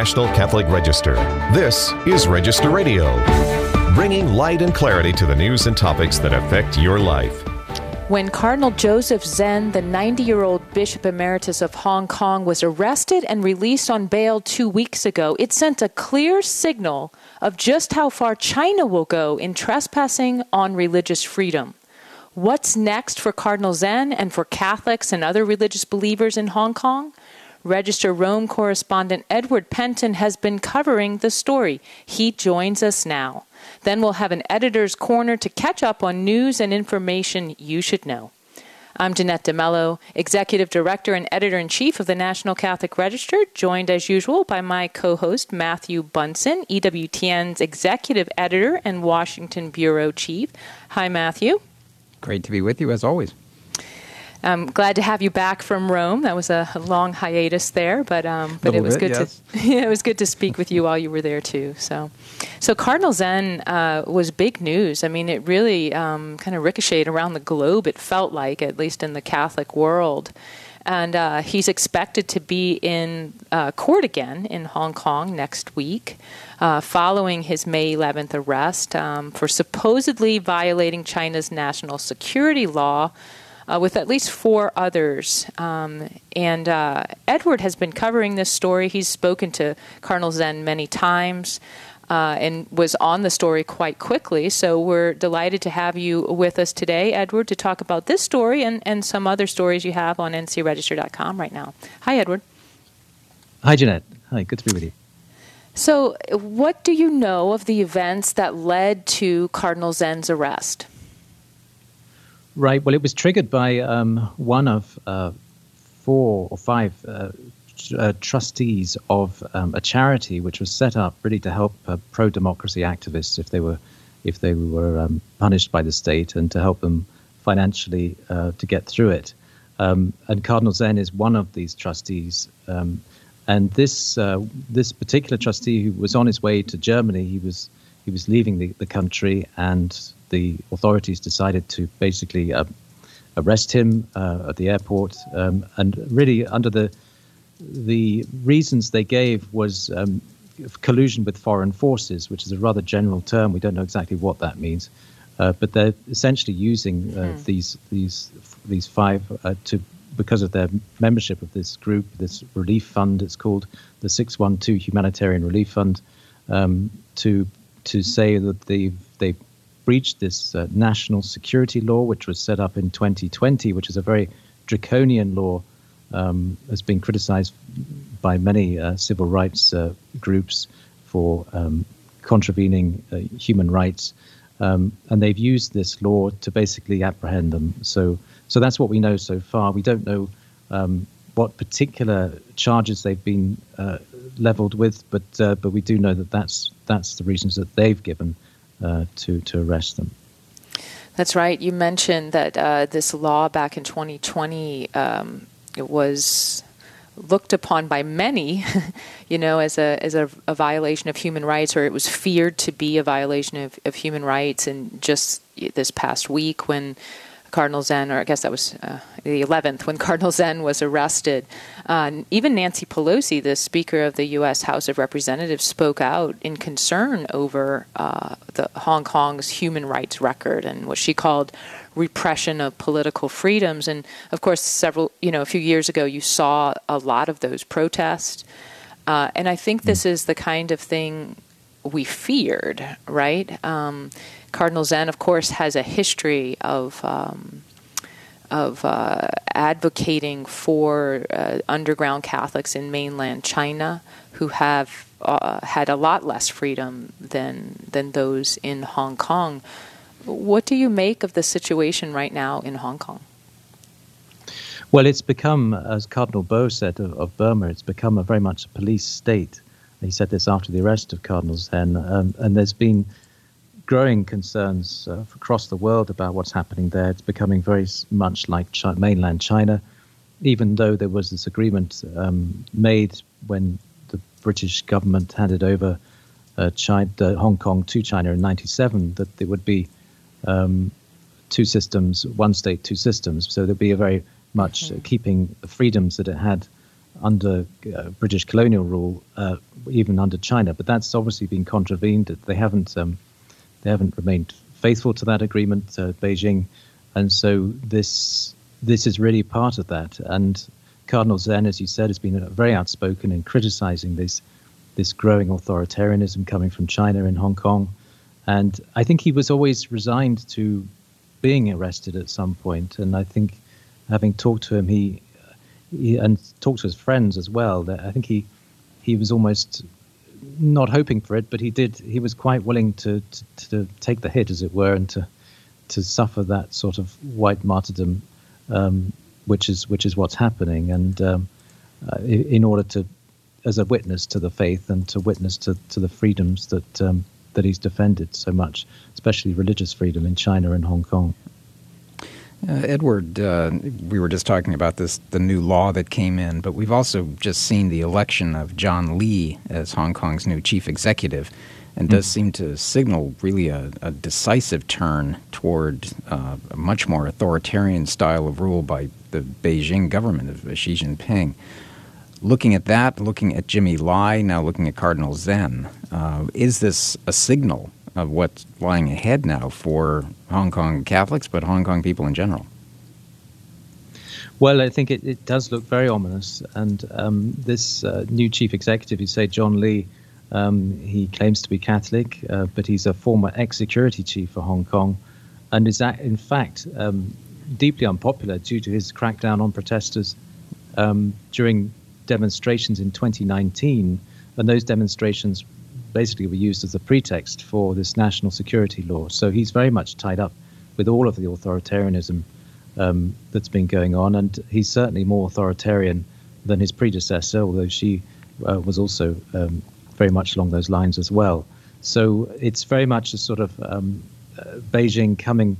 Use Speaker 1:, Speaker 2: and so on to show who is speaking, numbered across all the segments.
Speaker 1: National Catholic Register. This is Register Radio, bringing light and clarity to the news and topics that affect your life.
Speaker 2: When Cardinal Joseph Zen, the 90 year old Bishop Emeritus of Hong Kong, was arrested and released on bail two weeks ago, it sent a clear signal of just how far China will go in trespassing on religious freedom. What's next for Cardinal Zen and for Catholics and other religious believers in Hong Kong? Register Rome correspondent Edward Pentin has been covering the story. He joins us now. Then we'll have an editor's corner to catch up on news and information you should know. I'm Jeanette De Melo, Executive Director and Editor in Chief of the National Catholic Register, joined as usual by my co host Matthew Bunson, EWTN's Executive Editor and Washington Bureau Chief. Hi, Matthew.
Speaker 3: Great to be with you as always.
Speaker 2: I'm glad to have you back from Rome. That was a, long hiatus there, but um, but it was
Speaker 3: bit,
Speaker 2: good
Speaker 3: yes.
Speaker 2: to yeah, it was good to speak with you while you were there too. So, so Cardinal Zen uh, was big news. I mean, it really um, kind of ricocheted around the globe. It felt like, at least in the Catholic world. And uh, he's expected to be in uh, court again in Hong Kong next week, uh, following his May 11th arrest um, for supposedly violating China's national security law uh, with at least four others. Um, and uh, Edward has been covering this story. He's spoken to Cardinal Zen many times. Uh, and was on the story quite quickly. So we're delighted to have you with us today, Edward, to talk about this story and, and some other stories you have on ncregister.com right now. Hi, Edward.
Speaker 4: Hi, Jeanette. Hi, good to be with you.
Speaker 2: So, what do you know of the events that led to Cardinal Zen's arrest?
Speaker 4: Right. Well, it was triggered by um, one of uh, four or five uh, uh, trustees of um, a charity which was set up really to help uh, pro-democracy activists if they were if they were um, punished by the state and to help them financially uh, to get through it. Um, and Cardinal Zen is one of these trustees. Um, and this uh, this particular trustee who was on his way to Germany, he was he was leaving the, the country and the authorities decided to basically uh, arrest him uh, at the airport, um, and really under the the reasons they gave was um, collusion with foreign forces, which is a rather general term. We don't know exactly what that means, uh, but they're essentially using mm. these these these five uh, to because of their membership of this group, this relief fund. It's called the Six One Two Humanitarian Relief Fund, um, to to say that they've they've breached this uh, national security law, which was set up in 2020, which is a very draconian law, um, has been criticized by many uh, civil rights uh, groups for um, contravening uh, human rights. Um, and they've used this law to basically apprehend them. So, so that's what we know so far. We don't know um, what particular charges they've been uh, leveled with, but uh, but we do know that that's that's the reasons that they've given uh, to to arrest them.
Speaker 2: That's right. You mentioned that uh, this law back in 2020 um, it was looked upon by many, you know, as a as a, a, violation of human rights, or it was feared to be a violation of, of human rights. And just this past week, when Cardinal Zen, or I guess that was uh, the 11th, when Cardinal Zen was arrested. Uh, even Nancy Pelosi, the Speaker of the U.S. House of Representatives, spoke out in concern over uh, the Hong Kong's human rights record and what she called repression of political freedoms. And of course, several, you know, a few years ago, you saw a lot of those protests. Uh, and I think this is the kind of thing we feared, right? Um, Cardinal Zen, of course, has a history of um, of uh, advocating for uh, underground Catholics in mainland China who have uh, had a lot less freedom than than those in Hong Kong. What do you make of the situation right now in Hong Kong?
Speaker 4: Well, it's become, as Cardinal Bo said of, of Burma, it's become a very much a police state. He said this after the arrest of Cardinal Zen, um, and there's been growing concerns uh, across the world about what's happening there. It's becoming very much like China, mainland China, even though there was this agreement um, made when the British government handed over uh, China, uh, Hong Kong to China in '97 that there would be um, two systems, one state, two systems. So there'd be a very much mm-hmm. keeping the freedoms that it had under uh, British colonial rule, uh, even under China. But that's obviously been contravened. They haven't um, they haven't remained faithful to that agreement, uh, Beijing, and so this this is really part of that. And Cardinal Zen, as you said, has been very outspoken in criticizing this this growing authoritarianism coming from China in Hong Kong. And I think he was always resigned to being arrested at some point. And I think, having talked to him, he, he and talked to his friends as well. That I think he he was almost not hoping for it, but he did. He was quite willing to, to, to take the hit, as it were, and to to suffer that sort of white martyrdom, um, which is which is what's happening, and um, uh, in order to, as a witness to the faith and to witness to, to the freedoms that um, that he's defended so much, especially religious freedom in China and Hong Kong.
Speaker 3: Uh, Edward, uh, we were just talking about this, the new law that came in, but we've also just seen the election of John Lee as Hong Kong's new chief executive, and mm. does seem to signal really a, a decisive turn toward uh, a much more authoritarian style of rule by the Beijing government of Xi Jinping. Looking at that, looking at Jimmy Lai, now looking at Cardinal Zen, uh, is this a signal of what's lying ahead now for Hong Kong Catholics, but Hong Kong people in general?
Speaker 4: Well, I think it, it does look very ominous. And um, this uh, new chief executive, you say, John Lee, um, he claims to be Catholic, uh, but he's a former ex security chief for Hong Kong and is, that in fact, um, deeply unpopular due to his crackdown on protesters um, during demonstrations in 2019. And those demonstrations basically were used as a pretext for this national security law. So he's very much tied up with all of the authoritarianism um, that's been going on, and he's certainly more authoritarian than his predecessor, although she uh, was also um, very much along those lines as well. So it's very much a sort of um, uh, Beijing coming,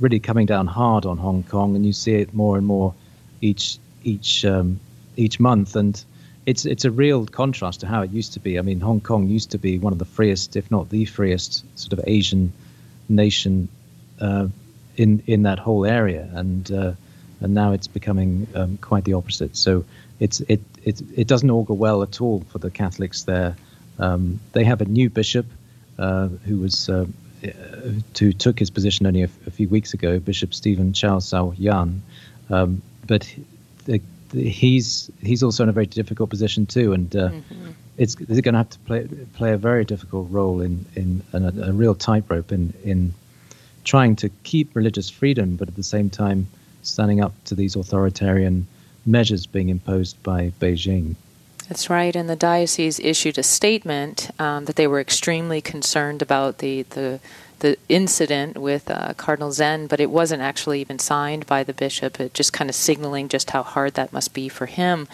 Speaker 4: really coming down hard on Hong Kong, and you see it more and more each each um, each month, and it's it's a real contrast to how it used to be. I mean, Hong Kong used to be one of the freest, if not the freest, sort of Asian nation uh, in in that whole area, and uh, and now it's becoming um, quite the opposite. So it's it, it it doesn't augur well at all for the Catholics there. Um, they have a new bishop uh, who was uh, who took his position only a, few weeks ago, Bishop Stephen Chow Sau Yan, um, but he's he's also in a very difficult position too, and uh, mm-hmm. it's they're going to have to play play a very difficult role in in, in a, a, real tightrope in in trying to keep religious freedom, but at the same time standing up to these authoritarian measures being imposed by Beijing.
Speaker 2: That's right, and the diocese issued a statement um, that they were extremely concerned about the the the incident with uh, Cardinal Zen, but it wasn't actually even signed by the bishop. It just kind of signaling just how hard that must be for him.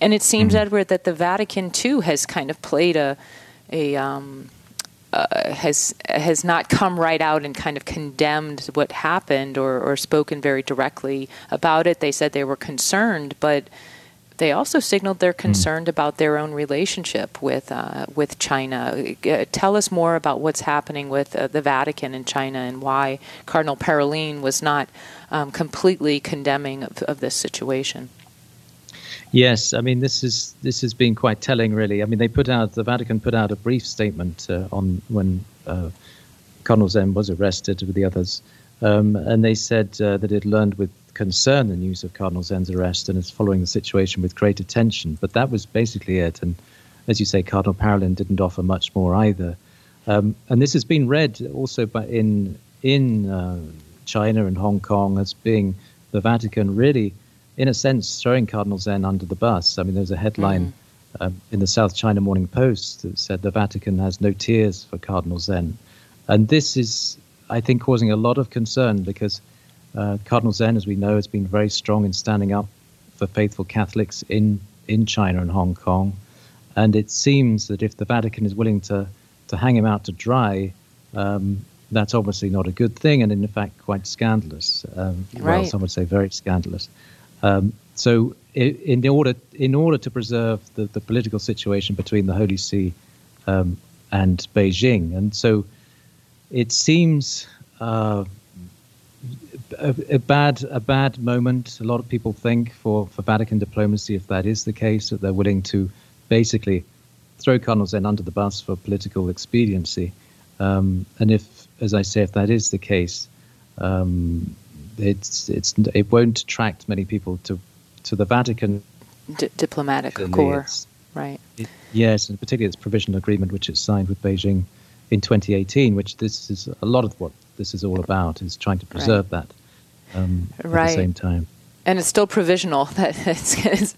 Speaker 2: And it seems, mm-hmm. Edward, that the Vatican too has kind of played a a um, uh, has has not come right out and kind of condemned what happened or, or spoken very directly about it. They said they were concerned, but they also signaled they're hmm. concerned mm. about their own relationship with uh, with China. Uh, tell us more about what's happening with uh, the Vatican and China and why Cardinal Parolin was not um, completely condemning of, of, this situation.
Speaker 4: Yes, I mean this is this has been quite telling, really. I mean they put out the Vatican put out a brief statement uh, on when uh, Cardinal Zen was arrested with the others, um, and they said uh, that it learned with concern the news of Cardinal Zen's arrest and is following the situation with great attention. But that was basically it. And as you say, Cardinal Parolin didn't offer much more either. Um, and this has been read also by in in uh, China and Hong Kong as being the Vatican really, in a sense, throwing Cardinal Zen under the bus. I mean, there's a headline mm-hmm. um, in the South China Morning Post that said the Vatican has no tears for Cardinal Zen, and this is, I think, causing a lot of concern because uh, Cardinal Zen, as we know, has been very strong in standing up for faithful Catholics in, in China and Hong Kong. And it seems that if the Vatican is willing to, to hang him out to dry, um, that's obviously not a good thing, and in fact, quite scandalous. Um, right. Well, some would say very scandalous. Um, so, in order in order to preserve the, the political situation between the Holy See um, and Beijing, and so it seems uh, a, a, bad a bad moment. A lot of people think for, for Vatican diplomacy, if that is the case, that they're willing to basically throw Cardinal Zen under the bus for political expediency. Um, and if, as I say, if that is the case, um, it's it's it won't attract many people to to the Vatican.
Speaker 2: D- diplomatic corps, right?
Speaker 4: It, yes, and particularly its provisional agreement, which it signed with Beijing in 2018, which this is a lot of what this is all about, is trying to preserve right. that um, right. at the same time.
Speaker 2: And it's still provisional. That it's, it's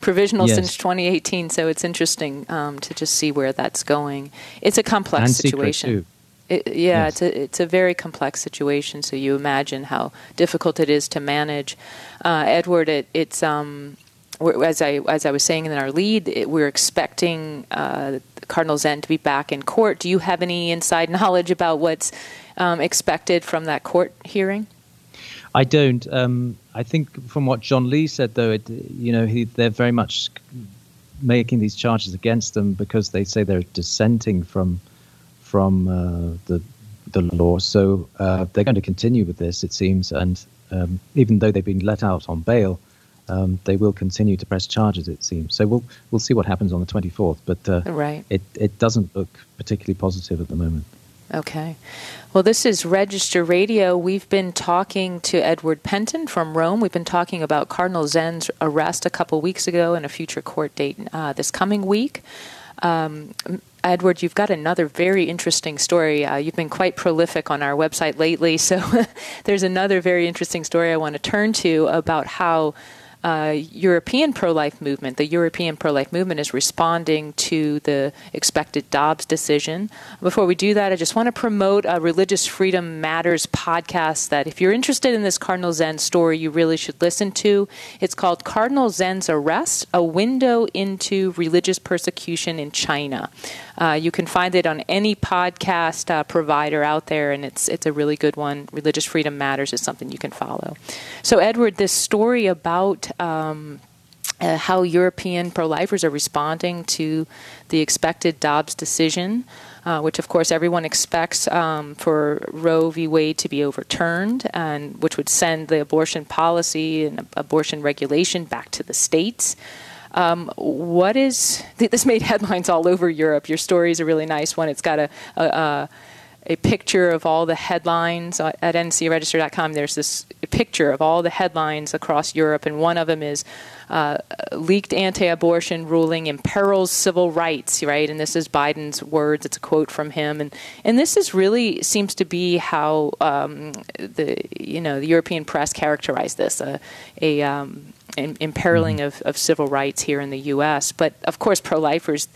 Speaker 2: provisional yes. since 2018. So it's interesting um, to just see where that's going. It's a complex
Speaker 4: and
Speaker 2: situation. It, yeah, yes. it's a it's a very complex situation. So you imagine how difficult it is to manage. Uh, Edward, it, it's um, as I as I was saying in our lead, it, we're expecting uh, Cardinal Zen to be back in court. Do you have any inside knowledge about what's um, expected from that court hearing?
Speaker 4: I don't. Um, I think from what John Lee said, though, it, you know, he, they're very much making these charges against them because they say they're dissenting from from uh, the the law. So uh, they're going to continue with this, it seems. And um, even though they've been let out on bail, um, they will continue to press charges, it seems. So we'll we'll see what happens on the 24th. But uh,
Speaker 2: right.
Speaker 4: it it doesn't look particularly positive at the moment.
Speaker 2: Okay. Well, this is Register Radio. We've been talking to Edward Pentin from Rome. We've been talking about Cardinal Zen's arrest a couple weeks ago and a future court date uh, this coming week. Um, Edward, you've got another very interesting story. Uh, you've been quite prolific on our website lately, so there's another very interesting story I want to turn to about how uh, European pro life movement, the European pro life movement, is responding to the expected Dobbs decision. Before we do that, I just want to promote a Religious Freedom Matters podcast that, if you're interested in this Cardinal Zen story, you really should listen to. It's called Cardinal Zen's Arrest A Window into Religious Persecution in China. Uh, you can find it on any podcast uh, provider out there, and it's it's a really good one. Religious Freedom Matters is something you can follow. So, Edward, this story about um, uh, how European pro lifers are responding to the expected Dobbs decision. Uh, which of course everyone expects um, for Roe v. Wade to be overturned, and which would send the abortion policy and abortion regulation back to the states. Um, what is this made headlines all over Europe? Your story is a really nice one. It's got a, a, a picture of all the headlines at ncregister.com. There's this picture of all the headlines across Europe, and one of them is uh, leaked anti-abortion ruling imperils civil rights. Right, and this is Biden's words. It's a quote from him, and and this is really seems to be how um, the you know the European press characterized this a a um, imperiling mm-hmm. of, of civil rights here in the U.S. But of course, pro-lifers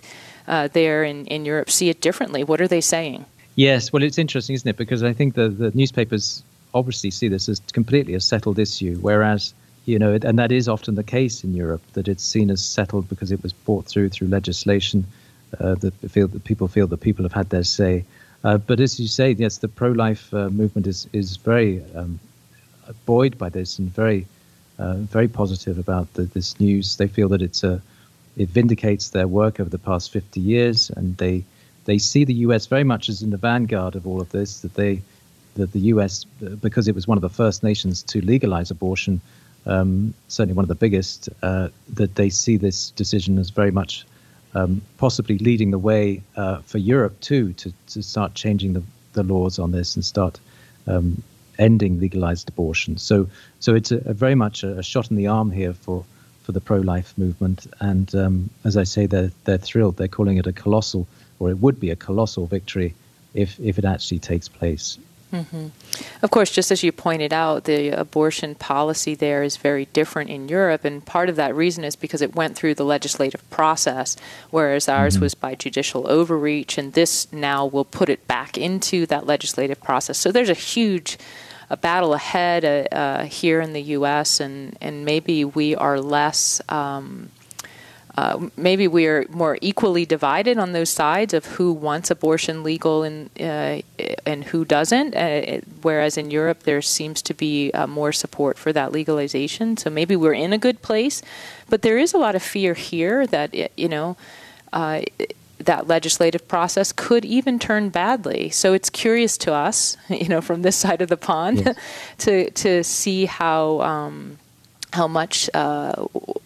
Speaker 2: uh, there in, in Europe see it differently. What are they saying?
Speaker 4: Yes, well, it's interesting, isn't it? Because I think the, the newspapers obviously see this as completely a settled issue, whereas you know, and that is often the case in Europe that it's seen as settled because it was brought through through legislation. Uh, that feel that people feel that people have had their say. Uh, but as you say, yes, the pro-life uh, movement is is very um, buoyed by this and very uh, very positive about the, this news. They feel that it's a it vindicates their work over the past 50 years, and they they see the U.S. very much as in the vanguard of all of this. That they that the U.S. because it was one of the first nations to legalize abortion, um, certainly one of the biggest, uh, that they see this decision as very much um, possibly leading the way uh, for Europe too to to start changing the the laws on this and start um, ending legalized abortion. So, so it's a, a very much a, a, shot in the arm here for, for the pro-life movement. And um, as I say, they're they're thrilled. They're calling it a colossal, or it would be a colossal victory if if it actually takes place.
Speaker 2: Mm-hmm. Of course, just as you pointed out, the abortion policy there is very different in Europe, and part of that reason is because it went through the legislative process, whereas ours mm-hmm. was by judicial overreach, and this now will put it back into that legislative process. So there's a huge a battle ahead uh, uh, here in the U.S., and, and maybe we are less. Um, uh, maybe we are more equally divided on those sides of who wants abortion legal and uh, and who doesn't. Uh, whereas in Europe, there seems to be uh, more support for that legalization. So maybe we're in a good place, but there is a lot of fear here that you know that legislative process could even turn badly. So it's curious to us, you know, from this side of the pond, yes. to to see how um, how much uh,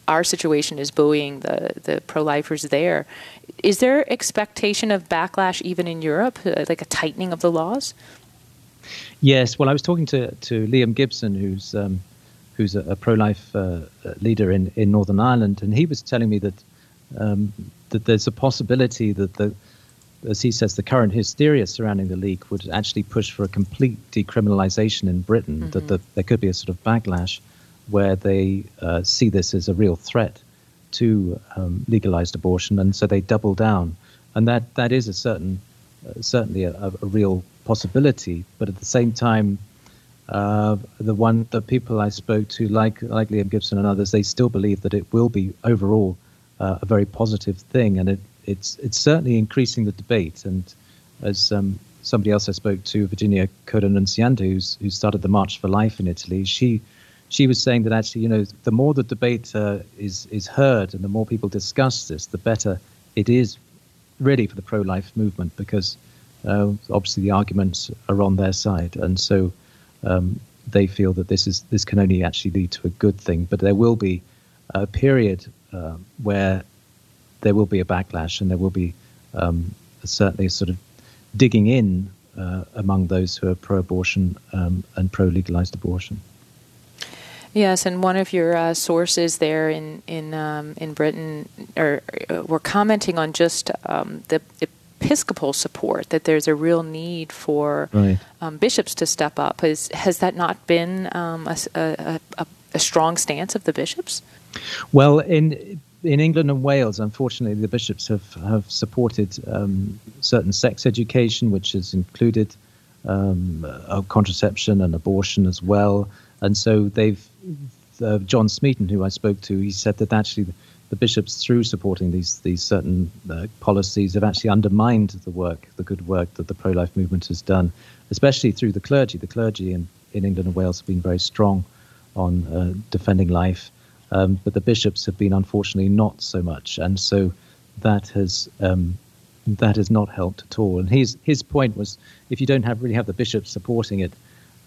Speaker 2: our situation is buoying the the pro-lifers there. Is there expectation of backlash even in Europe, uh, like a tightening of the laws?
Speaker 4: Yes. Well, I was talking to to Liam Gibson, who's um, who's a, a pro-life uh, leader in, in Northern Ireland, and he was telling me that um, that there's a possibility that the as he says, the current hysteria surrounding the leak would actually push for a complete decriminalization in Britain. Mm-hmm. That the, there could be a sort of backlash where they uh, see this as a real threat to um, legalized abortion, and so they double down. And that that is a certain, uh, certainly a, a, real possibility. But at the same time, uh, the one the people I spoke to, like like Liam Gibson and others, they still believe that it will be overall uh, a very positive thing, and it, it's it's certainly increasing the debate. And as um, somebody else I spoke to, Virginia Coda-Nunziante, who's who started the March for Life in Italy, she she was saying that actually, you know, the more the debate uh, is is heard and the more people discuss this, the better it is really for the pro-life movement because uh, obviously the arguments are on their side, and so um, they feel that this is this can only actually lead to a good thing. But there will be a period uh, where there will be a backlash and there will be um, certainly a sort of digging in uh, among those who are pro-abortion um, and pro-legalized abortion.
Speaker 2: Yes, and one of your uh, sources there in in um, in Britain are uh, were commenting on just um, the Episcopal support that there's a real need for right. um, bishops to step up. Has has that not been um, a, a, a, a strong stance of the bishops?
Speaker 4: Well, in in England and Wales, unfortunately, the bishops have have supported um, certain sex education, which has included um, contraception and abortion as well. And so they've uh, John Smeaton, who I spoke to, he said that actually the, bishops, through supporting these these certain uh, policies, have actually undermined the work, the good work that the pro-life movement has done, especially through the clergy. The clergy in, in England and Wales have been very strong on uh, defending life um, but the bishops have been unfortunately not so much, and so that has um, that has not helped at all. And his his point was, if you don't have really have the bishops supporting it,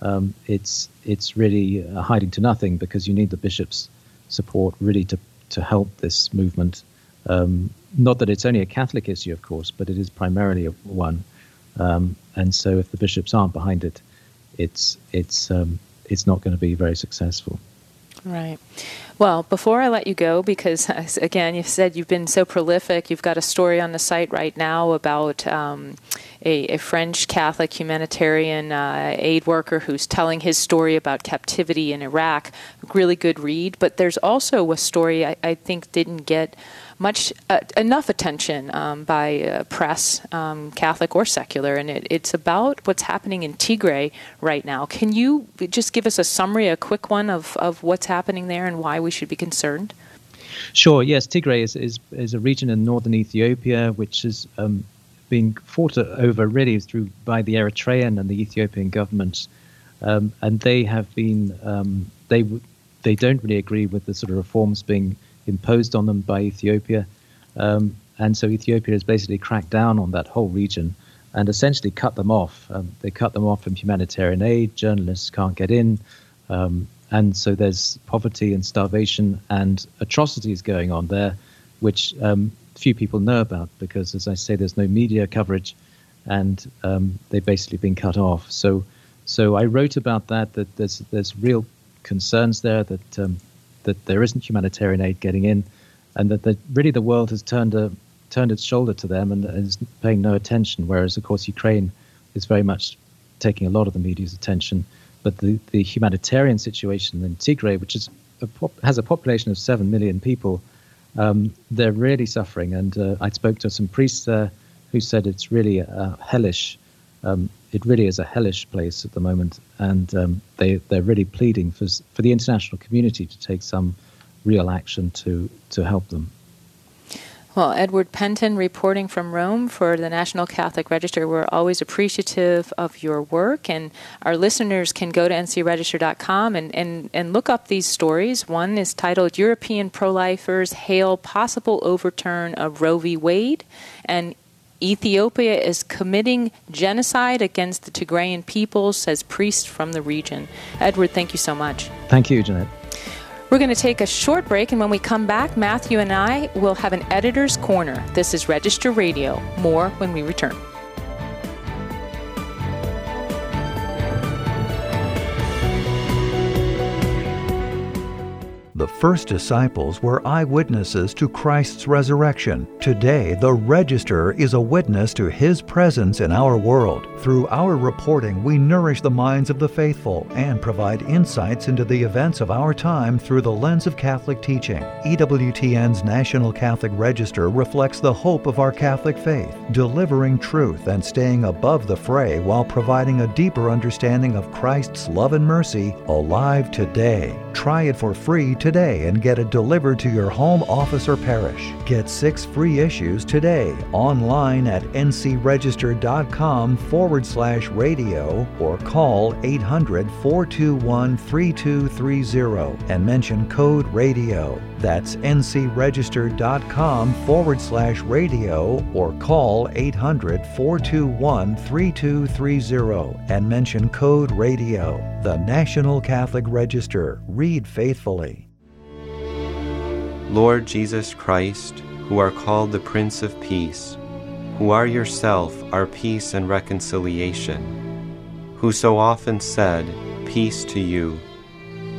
Speaker 4: um, it's it's really uh, hiding to nothing because you need the bishops' support really to to help this movement. Um, not that it's only a Catholic issue, of course, but it is primarily one. Um, and so, if the bishops aren't behind it, it's it's um, it's not going to be very successful.
Speaker 2: Right. Well, before I let you go, because again, you said you've been so prolific, you've got a story on the site right now about um, a, a, French Catholic humanitarian uh, aid worker who's telling his story about captivity in Iraq. Really good read. But there's also a story I, I think didn't get much uh, enough attention um, by uh, press, um, Catholic or secular, and it, it's about what's happening in Tigray right now. Can you just give us a summary, a quick one of, of what's happening there and why we should be concerned?
Speaker 4: Sure. Yes, Tigray is, is, is a region in northern Ethiopia which has um, been fought over really through by the Eritrean and the Ethiopian governments, um, and they have been um, they they don't really agree with the sort of reforms being imposed on them by Ethiopia. Um, and so Ethiopia has basically cracked down on that whole region and essentially cut them off. Um, they cut them off from humanitarian aid, journalists can't get in. Um, and so there's poverty and starvation and atrocities going on there, which um, few people know about because, as I say, there's no media coverage and um, they've basically been cut off. So, so I wrote about that, that there's, there's real concerns there that um, that there isn't humanitarian aid getting in, and that the, really the world has turned a turned its shoulder to them and is paying no attention. Whereas, of course, Ukraine is very much taking a lot of the media's attention. But the, the humanitarian situation in Tigray, which is a has a population of seven million people, um, they're really suffering. And uh, I spoke to some priests there who said it's really a hellish um, it really is a hellish place at the moment, and um, they they're really pleading for for the international community to take some real action to to help them.
Speaker 2: Well, Edward Pentin reporting from Rome for the National Catholic Register. We're always appreciative of your work, and our listeners can go to ncregister.com and, and, and look up these stories. One is titled European Pro Lifers Hail Possible Overturn of Roe v. Wade, and Ethiopia is committing genocide against the Tigrayan people, says priest from the region. Edward, thank you so much.
Speaker 4: Thank you, Jeanette.
Speaker 2: We're going to take a short break, and when we come back, Matthew and I will have an editor's corner. This is Register Radio. More when we return.
Speaker 5: The first disciples were eyewitnesses to Christ's resurrection. Today, the Register is a witness to His presence in our world. Through our reporting, we nourish the minds of the faithful and provide insights into the events of our time through the lens of Catholic teaching. EWTN's National Catholic Register reflects the hope of our Catholic faith, delivering truth and staying above the fray while providing a deeper understanding of Christ's love and mercy alive today. Try it for free today and get it delivered to your home, office, or parish. Get six free issues today online at ncregister.com forward slash radio or call 800 421 3230 and mention code radio. That's ncregister.com forward slash radio or call 800 421 3230 and mention code radio. The National Catholic Register. Read faithfully.
Speaker 6: Lord Jesus Christ, who are called the Prince of Peace, who are yourself our peace and reconciliation, who so often said, Peace to you,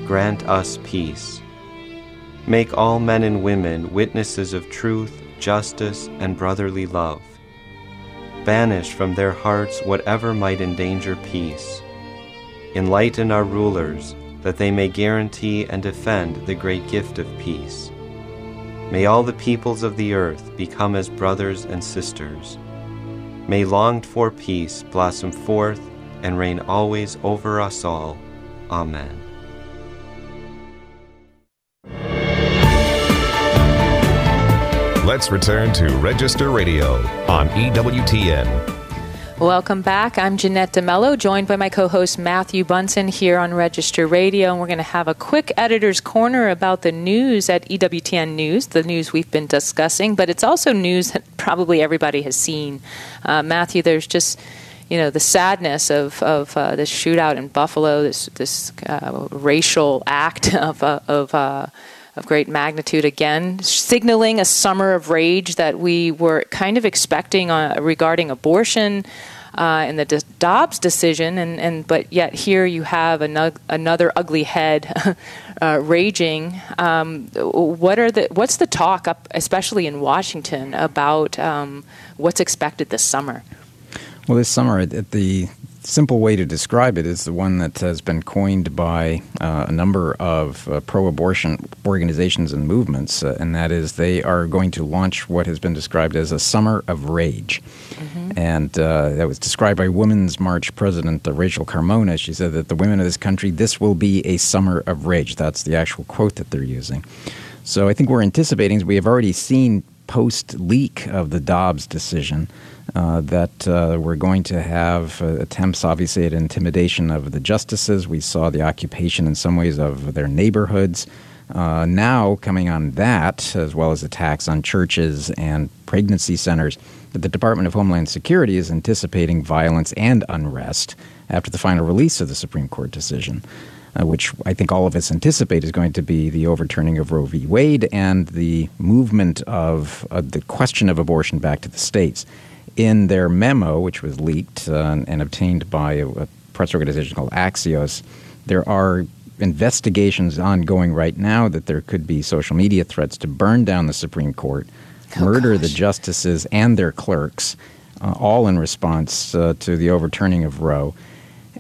Speaker 6: grant us peace. Make all men and women witnesses of truth, justice, and brotherly love. Banish from their hearts whatever might endanger peace. Enlighten our rulers that they may guarantee and defend the great gift of peace. May all the peoples of the earth become as brothers and sisters. May longed for peace blossom forth and reign always over us all. Amen.
Speaker 1: Let's return to Register Radio on EWTN.
Speaker 2: Welcome back. I'm Jeanette De Melo, joined by my co host Matthew Bunson here on Register Radio. And we're going to have a quick editor's corner about the news at EWTN News, the news we've been discussing, but it's also news that probably everybody has seen. Uh, Matthew, there's just you know the sadness of of uh, this shootout in Buffalo, this this uh, racial act of uh, of uh, of great magnitude again, signaling a summer of rage that we were kind of expecting uh, regarding abortion. Uh, in the D- Dobbs decision, and, and but yet here you have another, another ugly head uh, raging. Um, what are the what's the talk up, especially in Washington, about um, what's expected this summer?
Speaker 3: Well, this summer at the simple way to describe it is the one that has been coined by uh, a number of uh, pro abortion organizations and movements, uh, and that is they are going to launch what has been described as a summer of rage. Mm-hmm. And uh, that was described by Women's March President uh, Rachel Carmona. She said that the women of this country, this will be a summer of rage. That's the actual quote that they're using. So I think we're anticipating, we have already seen post leak of the Dobbs decision. Uh, that uh, we're going to have uh, attempts, obviously, at intimidation of the justices. We saw the occupation, in some ways, of their neighborhoods. Uh, now, coming on that, as well as attacks on churches and pregnancy centers, that the Department of Homeland Security is anticipating violence and unrest after the final release of the Supreme Court decision. Uh, which I think all of us anticipate is going to be the overturning of Roe v. Wade and the movement of uh, the question of abortion back to the states in their memo, which was leaked uh, and obtained by a, a, press organization called Axios, there are investigations ongoing right now that there could be social media threats to burn down the Supreme Court, oh, murder gosh. the justices and their clerks, uh, all in response uh, to the overturning of Roe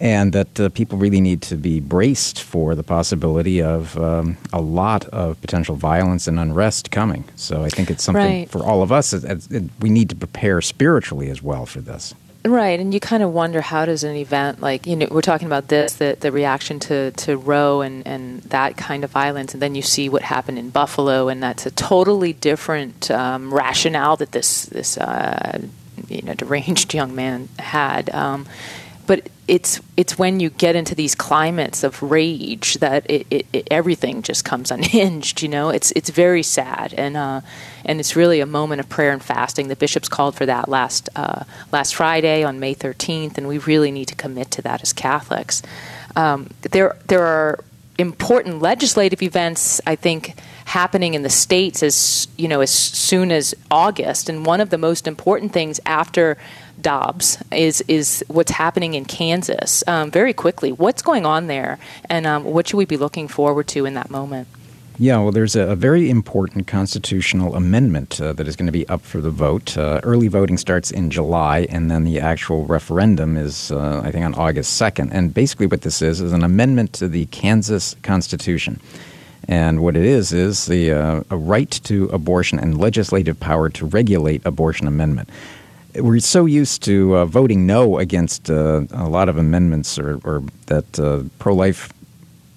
Speaker 3: and that uh, people really need to be braced for the possibility of um, a lot of potential violence and unrest coming. So I think it's something right. for all of us. It, it, it, we need to prepare spiritually as well for this.
Speaker 2: Right, and you kind of wonder how does an event like you know we're talking about this the the reaction to to Roe and and that kind of violence, and then you see what happened in Buffalo, and that's a totally different um, rationale that this this uh, you know deranged young man had. Um, but it's it's when you get into these climates of rage that it, it, it, everything just comes unhinged. You know, it's it's very sad, and uh, and it's really a moment of prayer and fasting. The bishops called for that last uh, last Friday on May 13th, and we really need to commit to that as Catholics. Um, there there are important legislative events. I think happening in the states as you know as soon as August. And one of the most important things after Dobbs is is what's happening in Kansas um, very quickly. What's going on there, and um, what should we be looking forward to in that moment?
Speaker 3: Yeah, well, there's a, very important constitutional amendment uh, that is going to be up for the vote. Uh, early voting starts in July, and then the actual referendum is, uh, I think, on August 2nd. And basically, what this is is an amendment to the Kansas Constitution. And what it is is the uh, right to abortion and legislative power to regulate abortion amendment. We're so used to uh, voting no against uh, a lot of amendments or, or that uh, pro-life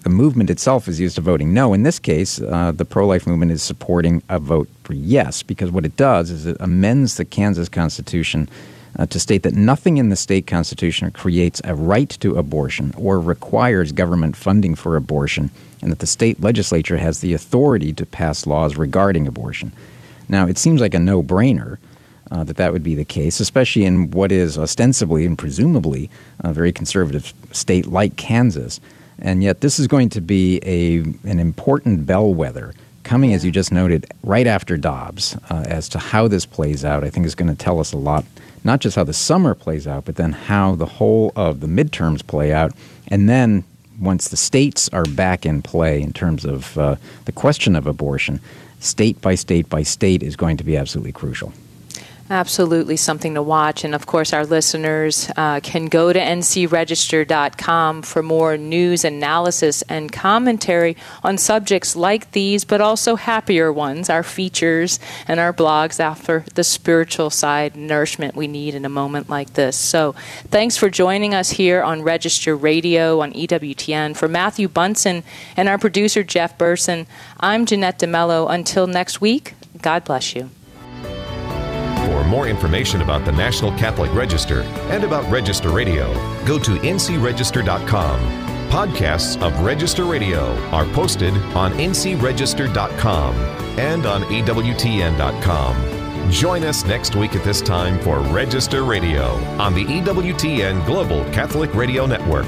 Speaker 3: the movement itself is used to voting no. In this case, uh, the pro-life movement is supporting a vote for yes because what it does is it amends the Kansas Constitution uh, to state that nothing in the state constitution creates a right to abortion or requires government funding for abortion, and that the state legislature has the authority to pass laws regarding abortion. Now, it seems like a no brainer. Uh, that that would be the case, especially in what is ostensibly and presumably a very conservative state like Kansas. And yet, this is going to be a an important bellwether coming, as you just noted, right after Dobbs, uh, as to how this plays out. I think is going to tell us a lot not just how the summer plays out, but then how the whole of the midterms play out. And then once the states are back in play in terms of uh, the question of abortion, state by state by state is going to be absolutely crucial.
Speaker 2: Absolutely something to watch. And of course, our listeners uh, can go to ncregister.com for more news, analysis, and commentary on subjects like these, but also happier ones, our features and our blogs after the spiritual side nourishment we need in a moment like this. So thanks for joining us here on Register Radio on EWTN. For Matthew Bunson and our producer, Jeff Burson, I'm Jeanette De Melo. Until next week, God bless you.
Speaker 1: For more information about the National Catholic Register and about Register Radio, go to ncregister.com. Podcasts of Register Radio are posted on ncregister.com and on EWTN.com. Join us next week at this time for Register Radio on the EWTN Global Catholic Radio Network.